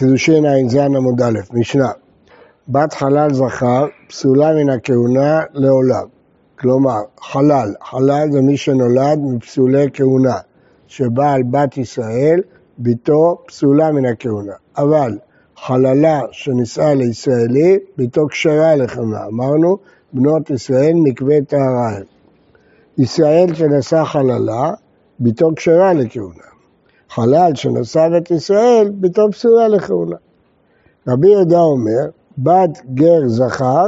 קידושין ע"ז עמוד א', משנה. בת חלל זכר פסולה מן הכהונה לעולם. כלומר, חלל, חלל זה מי שנולד מפסולי כהונה, שבעל בת ישראל, בתו פסולה מן הכהונה. אבל חללה שנישאה לישראלי, בתו כשרה לכהונה. אמרנו, בנות ישראל מקווה טהרה ישראל שנשא חללה, בתו כשרה לכהונה. חלל שנשא בית ישראל, פתאום פסולה לכהונה. רבי יהודה אומר, בת גר זכר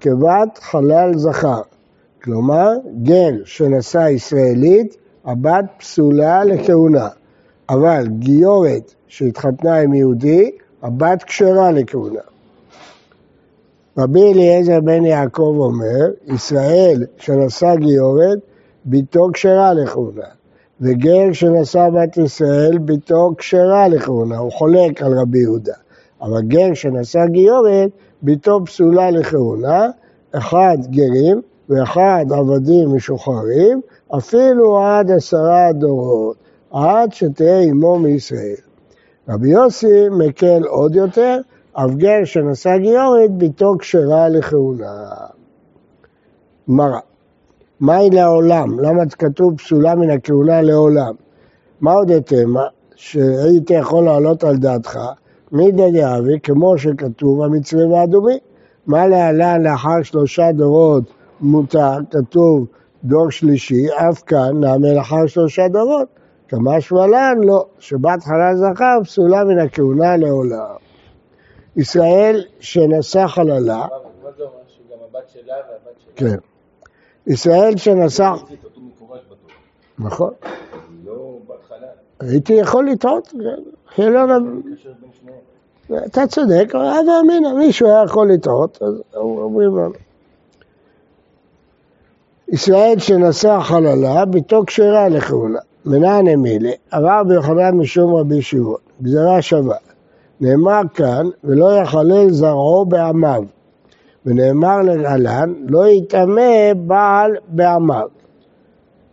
כבת חלל זכר. כלומר, גר שנשא ישראלית, הבת פסולה לכהונה. אבל גיורת שהתחתנה עם יהודי, הבת כשרה לכהונה. רבי אליעזר בן יעקב אומר, ישראל שנשא גיורת, ביתו כשרה לכהונה. וגר שנשא בת ישראל, ביתו כשרה לכהונה, הוא חולק על רבי יהודה. אבל גר שנשא גיורת, ביתו פסולה לכהונה, אחד גרים ואחד עבדים משוחררים, אפילו עד עשרה דורות, עד שתהיה עמו מישראל. רבי יוסי מקל עוד יותר, אף גר שנשא גיורת, ביתו כשרה לכהונה. מראה מהי לעולם? למה כתוב פסולה מן הכהונה לעולם? מה עוד התמה? שהיית יכול לעלות על דעתך, מידא דאבי, כמו שכתוב המצווה והאדומי. מה להלן לאחר שלושה דורות מותר, כתוב דור שלישי, אף כאן נעמה לאחר שלושה דורות. כמה שמלן לא, שבת חלל זכר פסולה מן הכהונה לעולם. ישראל שנשא חללה, מה זה אומר? שגם הבת שלה והבת שלה? כן. ישראל שנסע... נכון. לא הייתי יכול לטעות, כן. אתה צודק, אבל אמינא, מישהו היה יכול לטעות, אז אומרים לנו. ישראל שנשא חללה, ביתו כשרה לכהונה. מנען אמילי, עבר ביוחנן משום רבי שמעון, גזרה שווה. נאמר כאן, ולא יחלל זרעו בעמיו. ונאמר להלן, לא יטמא בעל בעמיו.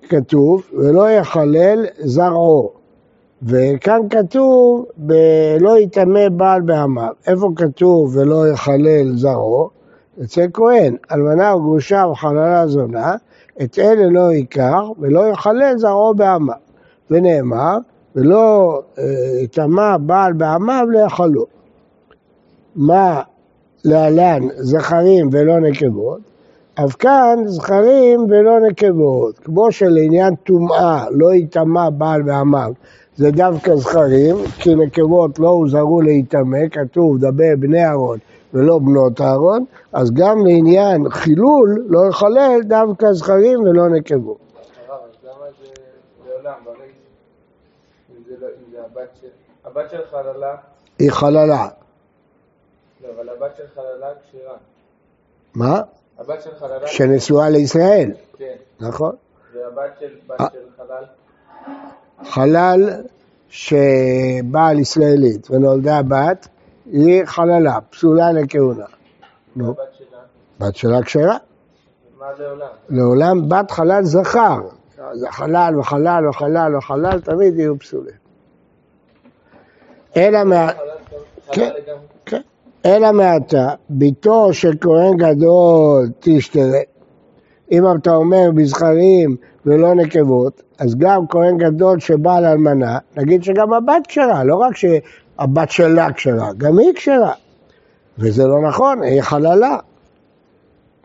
כתוב, ולא יחלל זרעו. וכאן כתוב, לא יטמא בעל בעמיו. איפה כתוב ולא יחלל זרעו? אצל כהן, אלמנה וגרושה וחללה זונה, את אלה לא ייקח ולא יחלל זרעו בעמיו. ונאמר, ולא אה, יטמא בעל בעמיו ליחלו. מה להלן זכרים ולא נקבות, אף כאן זכרים ולא נקבות. כמו שלעניין טומאה לא יטמא בעל ועמיו, זה דווקא זכרים, כי נקבות לא הוזהרו להיטמא, כתוב דבי בני אהרון ולא בנות אהרון, אז גם לעניין חילול לא יחלל דווקא זכרים ולא נקבות. הבת של חללה? היא חללה. לא, אבל הבת של חללה כשרה. מה? הבת של חללה... שנשואה לישראל. כן. נכון. והבת של, בת של חלל? חלל שבעל ישראלית ונולדה בת, היא חללה, פסולה לכהונה. נו. והבת שלה? בת שלה כשרה. מה לעולם? לעולם בת חלל זכר. חלל וחלל וחלל וחלל, תמיד יהיו פסולים. אלא מה... כן. אלא מעתה, ביתו של כהן גדול תשתרה. אם אתה אומר בזכרים ולא נקבות, אז גם כהן גדול שבא לאלמנה, נגיד שגם הבת כשרה, לא רק שהבת שלה כשרה, גם היא כשרה. וזה לא נכון, היא חללה.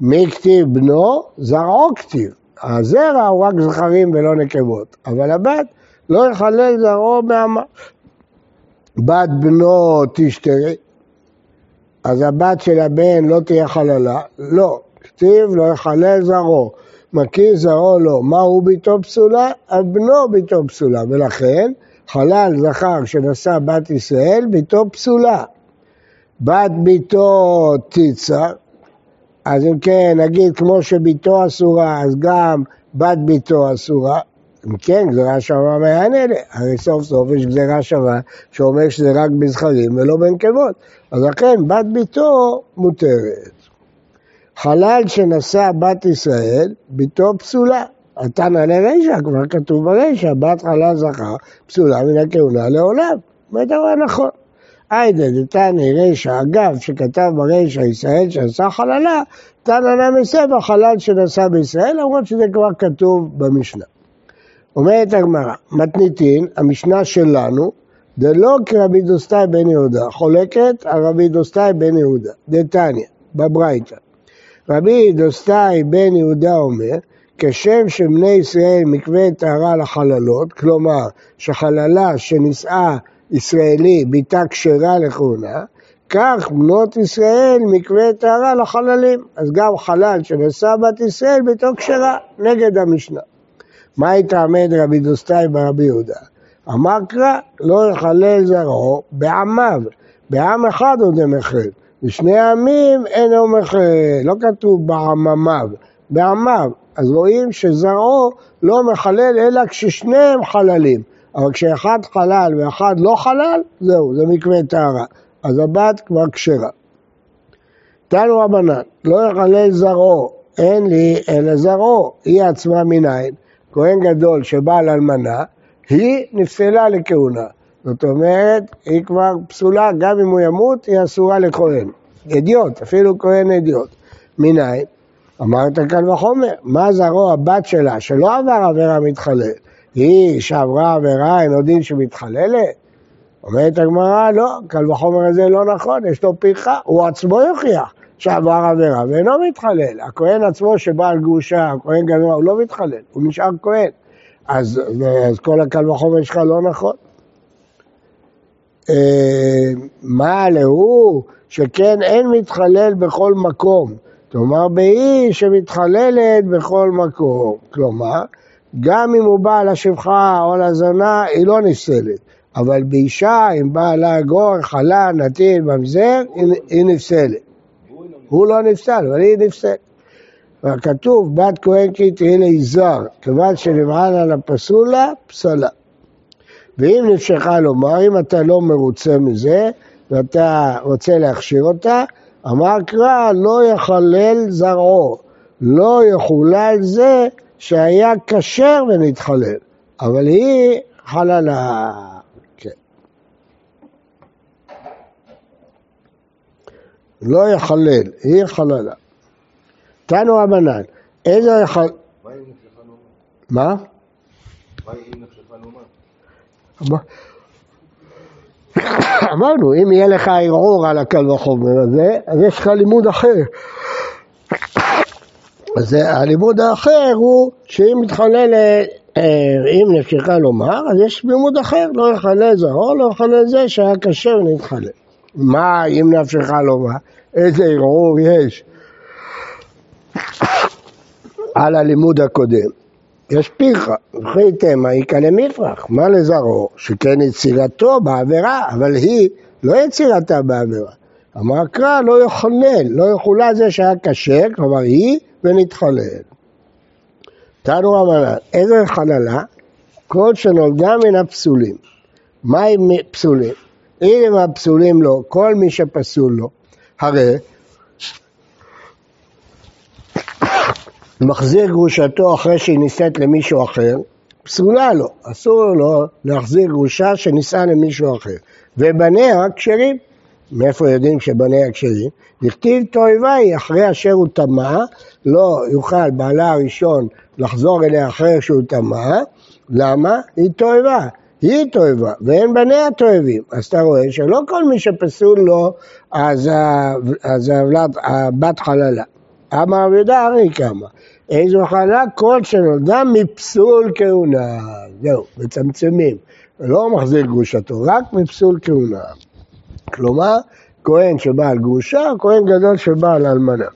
מי כתיב בנו? זרעו כתיב. הזרע הוא רק זכרים ולא נקבות, אבל הבת לא יחלל זרעו מהמה. בת בנו תשתרה, אז הבת של הבן לא תהיה חללה? לא. כתיב לא יחלל זרעו. מכיר זרעו לא. מה הוא ביתו פסולה? אז בנו ביתו פסולה. ולכן חלל זכר שנשא בת ישראל, ביתו פסולה. בת ביתו תיצה, אז אם כן, נגיד כמו שביתו אסורה, אז גם בת ביתו אסורה, אם כן, גזירה שווה מעין אלה. הרי סוף סוף יש גזירה שווה שאומר שזה רק בזכרים ולא בנקבות. אז לכן בת ביתו מותרת. חלל שנשא בת ישראל, ביתו פסולה. התנא לרישא, כבר כתוב ברישא, בת חלל זכר, פסולה מן הכהונה לעולם. זה דבר נכון. איידי דתנא רישא אגב שכתב ברישא ישראל שעשה חללה, תנא נמי סיפא חלל שנעשה בישראל, למרות שזה כבר כתוב במשנה. אומרת הגמרא, מתניתין, המשנה שלנו, דלא כרבי דוסתאי בן יהודה, חולקת על רבי דוסתאי בן יהודה, דתניא, בברייתא. רבי דוסתאי בן יהודה אומר, כשם שבני ישראל מקווה טהרה לחללות, כלומר שחללה שנישאה ישראלי ביתה כשרה לכהונה, כך בנות ישראל מקווה טהרה לחללים. אז גם חלל שנשא בת ישראל ביתו כשרה, נגד המשנה. מה יתעמד רבי דוסטאי ברבי יהודה? אמר קרא, לא יחלל זרעו בעמיו, בעם אחד עוד הם החל, בשני עמים אינו מחל, לא כתוב בעממיו, בעמיו. אז רואים שזרעו לא מחלל אלא כששניהם חללים, אבל כשאחד חלל ואחד לא חלל, זהו, זה מקווה טהרה. אז הבת כבר כשרה. תנו רבנן, לא יחלל זרעו, אין לי אלא זרעו, היא עצמה מניין. כהן גדול שבעל אלמנה, היא נפסלה לכהונה. זאת אומרת, היא כבר פסולה, גם אם הוא ימות, היא אסורה לכהן. אדיוט, אפילו כהן אדיוט. מניין? אמרת כאן וחומר, מה זרוע הבת שלה, שלא עבר עבירה מתחלל, היא שעברה עבירה, אין עוד דין שמתחללת? אומרת הגמרא, לא, קל וחומר הזה לא נכון, יש לו פרחה, הוא עצמו יוכיח שעבר עבירה ואינו מתחלל. הכהן עצמו שבעל גרושה, הכהן גדול, הוא לא מתחלל, הוא נשאר כהן. אז, אז כל הקל וחומר שלך לא נכון. אה, מה להוא, שכן אין מתחלל בכל מקום. כלומר, באי שמתחללת בכל מקום. כלומר, גם אם הוא בא לשפחה או לזונה, היא לא נפסלת. אבל באישה, אם בא לה גור, חלה, נטיל, ממזר, היא נפסלת. הוא לא נפסל, אבל היא נפסלת. כתוב, בת כהן כי תהיה ליזהר, כיוון שנבעל על הפסולה, פסלה. ואם נפשך לומר, אם אתה לא מרוצה מזה, ואתה רוצה להכשיר אותה, אמר קרא, לא יחלל זרעו, לא יחולל זה שהיה כשר ונתחלל, אבל היא חללה. כן. לא יחלל, היא חללה. תנו רבנן, איזה יחל... מה? מה אם נפשך לומר? אמרנו, אם יהיה לך ערעור על הקל וחומר הזה, אז יש לך לימוד אחר. אז הלימוד האחר הוא שאם מתחולל, אה, אם נפשך לומר, אז יש לימוד אחר, לא יחלל זרעו, לא יחלל זה שהיה קשה ונתחלל. מה אם נפשך לומר? איזה ערעור יש על הלימוד הקודם? יש פיחה, וכי תמה איכא למפרח, מה לזרעו? שכן יצירתו בעבירה, אבל היא לא יצירתה בעבירה. אמר קרא לא יחולל, לא יחולה זה שהיה כשר, כלומר היא, ונתחולל. תנו רמנן, איזה חללה? כל שנולדה מן הפסולים. מה עם פסולים? אם הפסולים לו, כל מי שפסול לו, הרי מחזיר גרושתו אחרי שהיא נישאת למישהו אחר, פסולה לו, אסור לו להחזיר גרושה שנישאה למישהו אחר. ובניה כשרים. מאיפה יודעים שבניה כשרים? נכתיב תועבה היא אחרי אשר הוא טמא, לא יוכל בעלה הראשון לחזור אליה אחרי שהוא טמא, למה? היא תועבה. היא תועבה, ואין בניה תועבים. אז אתה רואה שלא כל מי שפסול לו, אז, הבת חללה. אמר רבי יהודה הרי כמה. איזו חלה כל שנולדה מפסול כהונה. זהו, מצמצמים. לא מחזיר גרושתו, רק מפסול כהונה. כלומר, כהן שבא גרושה, כהן גדול שבא אלמנה.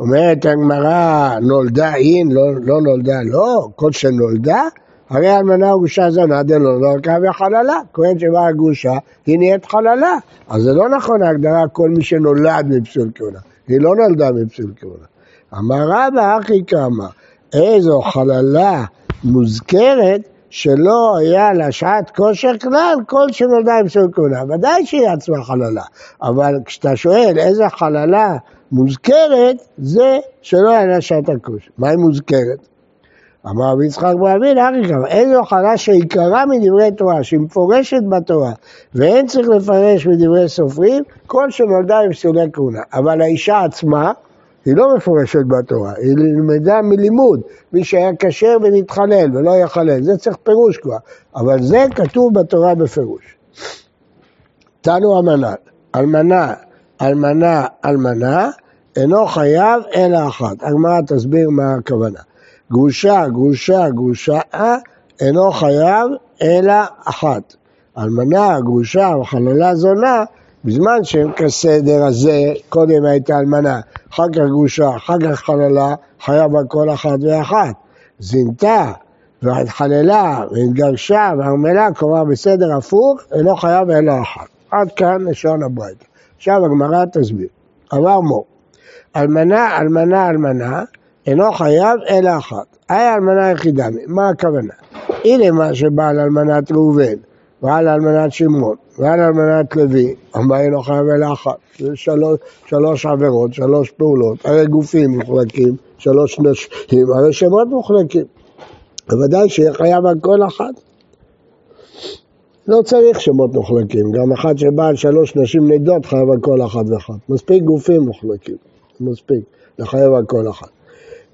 אומרת הגמרא, נולדה אין, לא, לא נולדה לא, כל שנולדה, הרי אלמנה וגרושה זונה דלא נולדה וחללה, כהן שבא גרושה, היא נהיית חללה. אז זה לא נכון ההגדרה כל מי שנולד מפסול כהונה, היא לא נולדה מפסול כהונה. אמר רבא אחי קמא, איזו חללה מוזכרת שלא היה לה שעת כושר כלל, כל שנולדה סוג כהונה. ודאי שהיא עצמה חללה, אבל כשאתה שואל איזה חללה מוזכרת, זה שלא היה לה שעת הכושר. מה היא מוזכרת? אמר רבי יצחק ברבין, ארי כמה, אין לו חלה שעיקרה מדברי תורה, שהיא מפורשת בתורה, ואין צריך לפרש מדברי סופרים, כל שנולדה עם פסולי כהונה. אבל האישה עצמה, היא לא מפורשת בתורה, היא נלמדה מלימוד, מי שהיה כשר ונתחלל ולא יחלל, זה צריך פירוש כבר, אבל זה כתוב בתורה בפירוש. תנו המנ"ל, אלמנה, אלמנה, אלמנה, אינו חייב אלא אחת. הגמרא תסביר מה הכוונה. גרושה, גרושה, גרושה, אינו חייב אלא אחת. אלמנה, גרושה וחללה זונה, בזמן שהם כסדר הזה, קודם הייתה אלמנה, אחר כך גרושה, אחר כך חללה, חייב על כל אחת ואחת. זינתה והתחללה והתגרשה והרמלה, כלומר בסדר הפוך, אינו חייב אלא אחת. עד כאן לשון הברייתא. עכשיו הגמרא תסביר. אמר מור, אלמנה, אלמנה, אלמנה, אינו חייב אלא אחת. היה אלמנה יחידה, מה הכוונה? הנה מה שבא על אלמנת ראובן, ועל אלמנת שמעון, ועל אלמנת לוי, אמר אינו חייב אלא אחת. זה שלוש, שלוש עבירות, שלוש פעולות, הרי גופים מוחלקים, שלוש נשים, הרי שמות מוחלקים. בוודאי שיהיה חייב על כל אחת. לא צריך שמות מוחלקים, גם אחד שבא על שלוש נשים נידות חייב על כל אחת ואחת. מספיק גופים מוחלקים, מספיק, לחייב על כל אחת.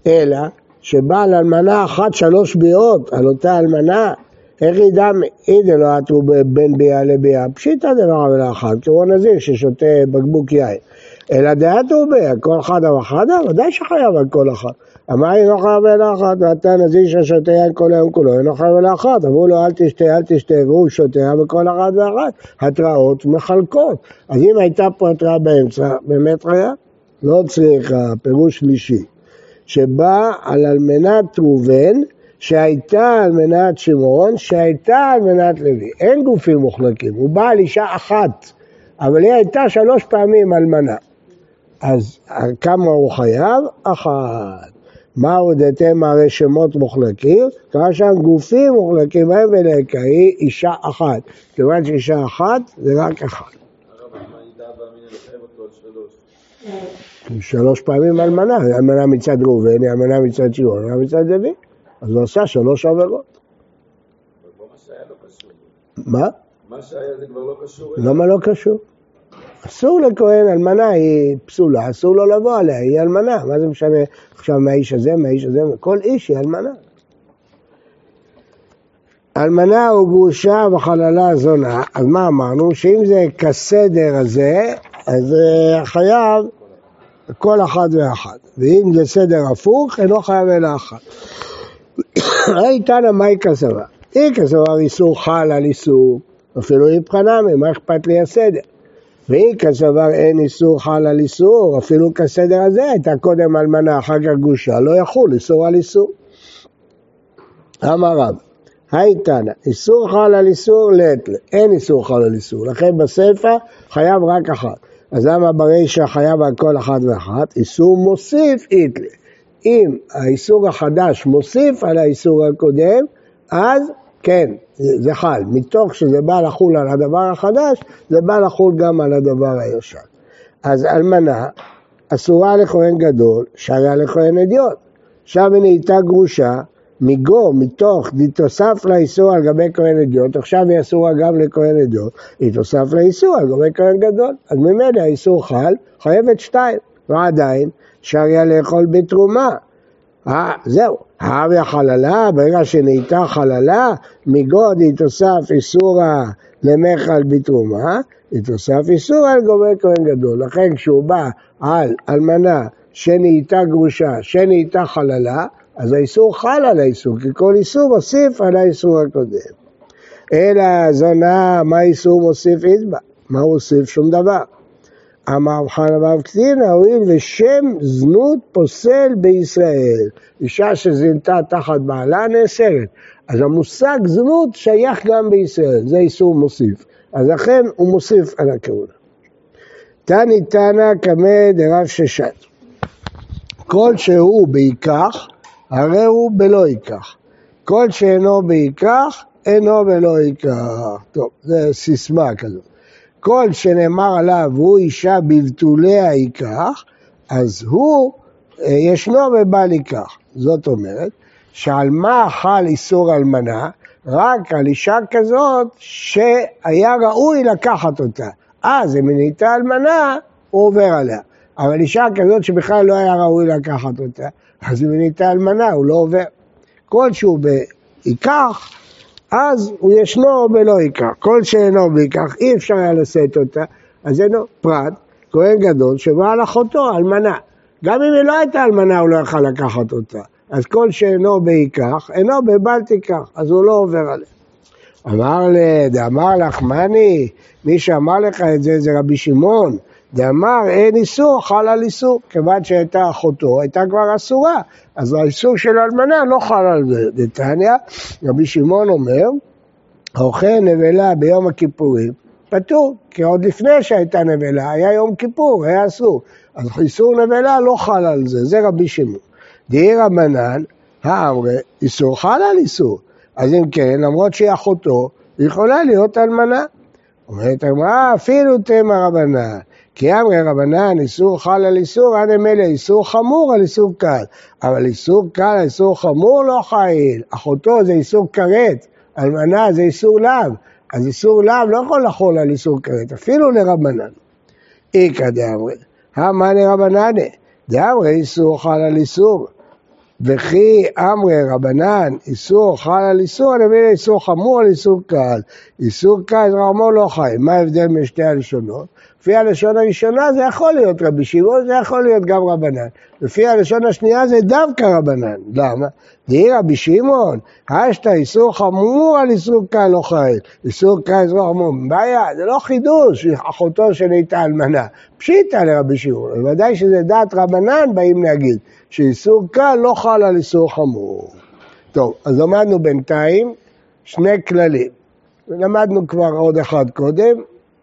אלא שבעל אלמנה אחת שלוש ביאות על אותה אלמנה, איך ידע אידה לא עטו בין ביאה לביאה? פשיטא דבר עבירה אחת, כמו נזיר ששותה בקבוק יין. אלא דעתו ביה, כל חדה וחדה, ודאי שחייב על כל אחת. אמר אינו חייב אלא אחת, ואתה נזיר ששותה יין כל היום כולו, אינו חייב אלא אחת. אמרו לו אל תשתה, אל תשתה, והוא שותה בכל אחת ואחת. התראות מחלקות. אז אם הייתה פה התראה באמצע, באמת חייב? לא צריך פירוש שלישי. שבא על אלמנת ראובן, שהייתה על מנת שמעון, שהייתה על מנת לוי. אין גופים מוחלקים, הוא בא על אישה אחת, אבל היא הייתה שלוש פעמים אלמנה. אז כמה הוא חייב? אחת. מה הודתם הרי שמות מוחלקים? קרא שם גופים מוחלקים בהם ולקה, היא אישה אחת. כיוון שאישה אחת זה רק אחת. שלוש פעמים אלמנה, אלמנה מצד ראובן, אלמנה מצד שמעון, אלמנה מצד לוי. אז הוא עשה שלוש עבירות. מה? מה שהיה זה כבר לא קשור. למה לא קשור? אסור לכהן, אלמנה היא פסולה, אסור לו לבוא עליה, היא אלמנה. מה זה משנה עכשיו מהאיש הזה, מהאיש הזה? כל איש היא אלמנה. אלמנה הוא גרושה וחללה זונה, אז מה אמרנו? שאם זה כסדר הזה, אז אה, חייב כל אחד ואחד. ואם זה סדר הפוך, אינו חייב אלא אחת. היי תנא מאי כסבה? אי כסבה איסור חל על איסור, אפילו איפכא נמי, מה אכפת לי הסדר? ואי כסבר אין איסור חל על איסור, אפילו כסדר הזה הייתה קודם אלמנה, אחר כך גושה, לא יחול איסור על איסור. אמר רב, היי תנא, איסור חל על איסור לט, אין איסור חל על איסור, לכן בסיפא חייב רק אחת. אז למה ברישא חייב על כל אחת ואחת? איסור מוסיף איתלה. אם האיסור החדש מוסיף על האיסור הקודם, אז כן, זה חל. מתוך שזה בא לחול על הדבר החדש, זה בא לחול גם על הדבר הישן. אז אלמנה אסורה לכהן גדול, שהיה לכהן אדיוט. עכשיו היא נהייתה גרושה, מגו, מתוך, תוסף לאיסור על גבי כהן אדיוט, עכשיו היא אסורה גם לכהן אדיוט, היא תוסף לאיסור על גבי כהן גדול. אז ממילא האיסור חל, חייבת שתיים, ועדיין שריה לאכול בתרומה. אה, זהו, האביה חללה, ברגע שנהייתה חללה, מגוד היא תוסף איסורה למכל בתרומה, היא תוסף איסור על גובה כהן גדול. לכן כשהוא בא על אלמנה שנהייתה גרושה, שנהייתה חללה, אז האיסור חל על האיסור, כי כל איסור מוסיף על האיסור הקודם. אלא זונה, מה איסור מוסיף אידבה? מה מוסיף? שום דבר. אמר חנה ואב קטינה, הואיל ושם זנות פוסל בישראל. אישה שזינתה תחת בעלה נאסרת. אז המושג זנות שייך גם בישראל, זה איסור מוסיף. אז לכן הוא מוסיף על הכהונה. תני תנא קמא דרב ששת. כל שהוא בהיקח, הרי הוא בלא ייקח. כל שאינו בהיקח, אינו בלא ייקח. טוב, זה סיסמה כזאת. כל שנאמר עליו הוא אישה בבתוליה ייקח, אז הוא אה, ישנו ובל ייקח. זאת אומרת שעל מה חל איסור אלמנה? רק על אישה כזאת שהיה ראוי לקחת אותה. אז אם היא נהייתה אלמנה, הוא עובר עליה. אבל אישה כזאת שבכלל לא היה ראוי לקחת אותה, אז אם היא נהייתה אלמנה, הוא לא עובר. כלשהו ייקח, אז הוא ישנו ולא ייקח. כל שאינו ויקח, אי אפשר היה לשאת אותה, אז אינו פרט, כהן גדול, שבא על אחותו, אלמנה. גם אם היא לא הייתה אלמנה, הוא לא יכל לקחת אותה. אז כל שאינו בהיקח, אינו בבל תיקח, אז הוא לא עובר עליה. אמר ל... דאמר לך, מני, מי שאמר לך את זה זה רבי שמעון. דאמר אין איסור, חל על איסור. כיוון שהייתה אחותו, הייתה כבר אסורה. אז האיסור של אלמנה לא חל על זה. דתניא, רבי שמעון אומר, אוכל נבלה ביום הכיפורים, פטור, כי עוד לפני שהייתה נבלה, היה יום כיפור, היה אסור. אז איסור נבלה לא חל על זה, זה רבי שמעון. דהי רבנן, האמרי, איסור חל על איסור. אז אם כן, למרות שהיא אחותו, היא יכולה להיות אלמנה. אומרת הגמרא, אפילו תמה רבנן. כי אמרי רבנן, איסור חל על איסור, עד מילא איסור חמור על איסור קל. אבל איסור קל על איסור חמור לא חיל. אחותו זה איסור כרת, אלמנה זה איסור לאו. אז איסור לאו לא יכול לחול על איסור כרת, אפילו לרבנן. איכא דאמרי, המאני רבננה, דאמרי איסור חל על איסור. וכי אמרי רבנן, איסור חל על איסור, אני מבין איסור חמור על איסור קל. איסור קל רמו לא חי. מה ההבדל בין שתי הלשונות? לפי הלשון הראשונה זה יכול להיות רבי שמעון, זה יכול להיות גם רבנן. לפי הלשון השנייה זה דווקא רבנן. למה? דהי רבי שמעון, השתא איסור חמור על איסור קל לא חי. איסור קל איסור חמור. בעיה, זה לא חידוש, אחותו של איתה אלמנה. פשיטא לרבי שמעון. בוודאי שזה דעת רבנן באים להגיד. שאיסור קל לא חל על איסור חמור. טוב, אז למדנו בינתיים שני כללים. למדנו כבר עוד אחד קודם,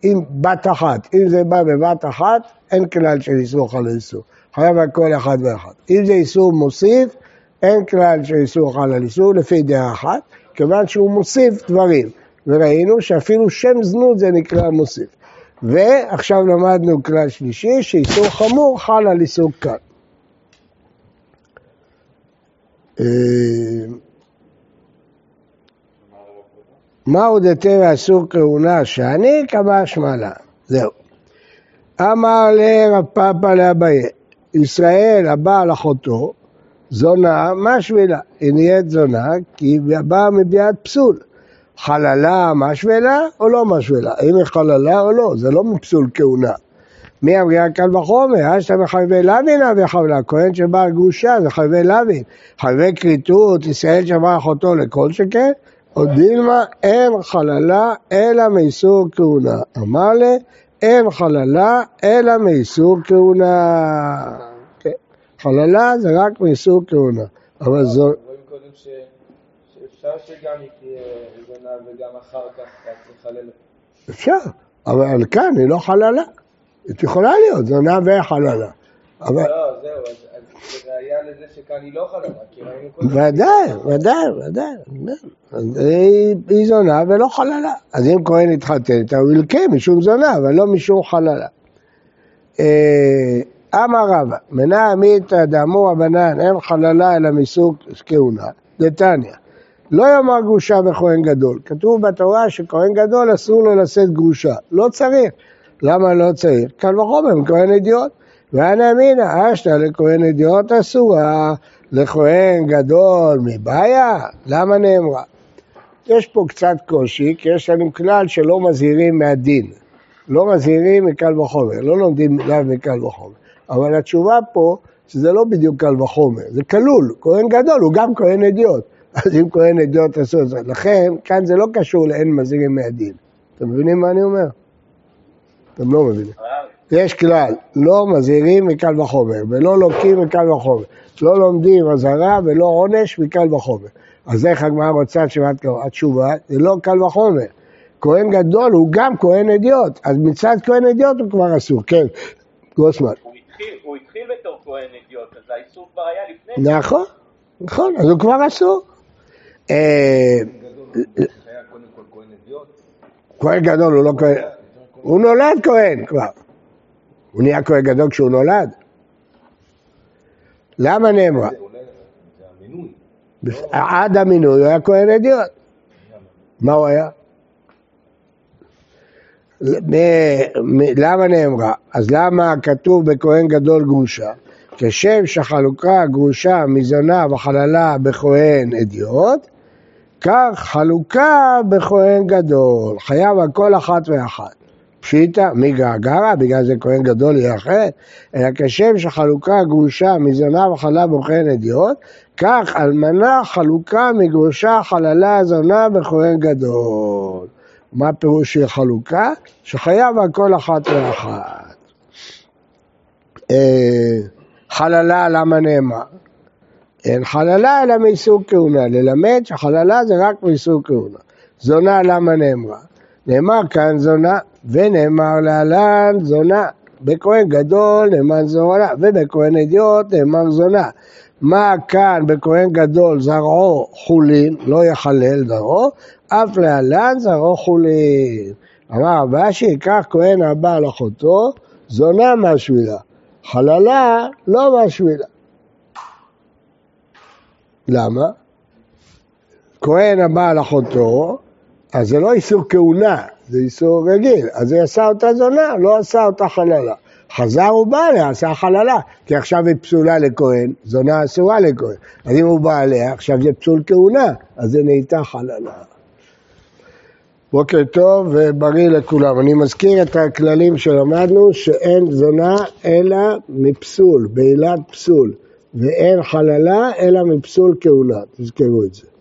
עם בת אחת. אם זה בא בבת אחת, אין כלל של איסור חל על איסור. חייב על כל אחד ואחד. אם זה איסור מוסיף, אין כלל של איסור חל על איסור, לפי דעה אחת, כיוון שהוא מוסיף דברים. וראינו שאפילו שם זנות זה נקרא מוסיף. ועכשיו למדנו כלל שלישי, שאיסור חמור חל על איסור קל. אה, מהו דתרא אסור כהונה שאני קבע שמלה. זהו. אמר לרב פאפא לאביי, ישראל הבעל אחותו, זונה, מה שבילה? היא נהיית זונה כי היא באה מביאת פסול. חללה, מה שבילה או לא מה שבילה? האם היא חללה או לא? זה לא מפסול כהונה. מי אמריה קל וחומר, אשתא מחייבי לוין אבי חבלה, כהן שבא גרושה זה חייבי לוין, חייבי כריתות, ישראל שמע אחותו לכל שכן, עוד דילמה אין חללה אלא מאיסור כהונה. אמר לה, אין חללה אלא מאיסור כהונה. כן. חללה זה רק מאיסור כהונה. אבל זו... שאפשר שגם היא תהיה זונה וגם אחר כך תחלל. אפשר, אבל כאן היא לא חללה. היא יכולה להיות זונה וחללה. אבל... לא, זהו, אז זה לזה שכאן היא לא חללה, כי ראינו קודם... ודאי, ודאי, ודאי. היא זונה ולא חללה. אז אם כהן התחתן איתה, הוא ילקה משום זונה, אבל לא משום חללה. אה, אמר רבא, מנה עמיתא דאמור הבנן, אין חללה אלא מסוג כהונה, דתניא. לא יאמר גרושה בכהן גדול. כתוב בתורה שכהן גדול אסור לו לשאת גרושה. לא צריך. למה לא צריך? קל וחומר מכהן אידיוט. ואנא אמינא, אשתא לכהן אידיוט אסורה, לכהן גדול מבעיה? למה נאמרה? יש פה קצת קושי, כי יש לנו כלל שלא מזהירים מהדין. לא מזהירים מקל וחומר, לא לומדים לאו מקל וחומר. אבל התשובה פה, שזה לא בדיוק קל וחומר, זה כלול. כהן גדול הוא גם כהן אדיוט. אז אם כהן אדיוט עשו את זה. לכן, כאן זה לא קשור לאין מזהירים מהדין. אתם מבינים מה אני אומר? אתם לא מבינים. יש כלל, לא מזהירים מקל וחומר, ולא לוקים מקל וחומר. לא לומדים אזהרה ולא עונש מקל וחומר. אז איך הגמרא רוצה? התשובה זה לא קל וחומר. כהן גדול הוא גם כהן אדיוט, אז מצד כהן אדיוט הוא כבר אסור, כן, גוסמן. הוא התחיל בתור כהן אדיוט, אז האיסור כבר היה לפני. נכון, נכון, אז הוא כבר אסור. אה, כהן גדול הוא לא כהן... הוא נולד כהן כבר. הוא נהיה כהן גדול כשהוא נולד? למה נאמרה? עד המינוי הוא היה כהן אדיוט. מה הוא היה? למה נאמרה? אז למה כתוב בכהן גדול גרושה? כשם שחלוקה גרושה מזונה וחללה בכהן אדיוט, כך חלוקה בכהן גדול, חייב על כל אחת ואחת. פשיטא, מי געגערא, בגלל זה כהן גדול אחר, אלא כשם שחלוקה גרושה מזונה וחללה בכהן אדיוט, כך אלמנה חלוקה מגרושה חללה זונה בכהן גדול. מה הפירוש של חלוקה? שחייב על כל אחת ואחת. אה, חללה למה נאמר? אין חללה אלא מסוג כהונה, ללמד שחללה זה רק מסוג כהונה. זונה למה נאמרה? נאמר כאן זונה, ונאמר להלן זונה. בכהן גדול נאמר זונה, ובכהן אדיוט נאמר זונה. מה כאן בכהן גדול זרעו חולין, לא יחלל זרעו, אף להלן זרעו חולין. אמר רבשי, כך כהן הבא על אחותו, זונה מהשבילה, חללה לא מהשבילה. למה? כהן הבא על אחותו, אז זה לא איסור כהונה, זה איסור רגיל. אז היא עשה אותה זונה, לא עשה אותה חללה. חזר הוא בא עליה, עשה חללה, כי עכשיו היא פסולה לכהן, זונה אסורה לכהן. אז אם הוא בא עליה, עכשיו זה פסול כהונה, אז זה נהייתה חללה. בוקר טוב ובריא לכולם. אני מזכיר את הכללים שלמדנו, שאין זונה אלא מפסול, בעילת פסול, ואין חללה אלא מפסול כהונה. תזכרו את זה.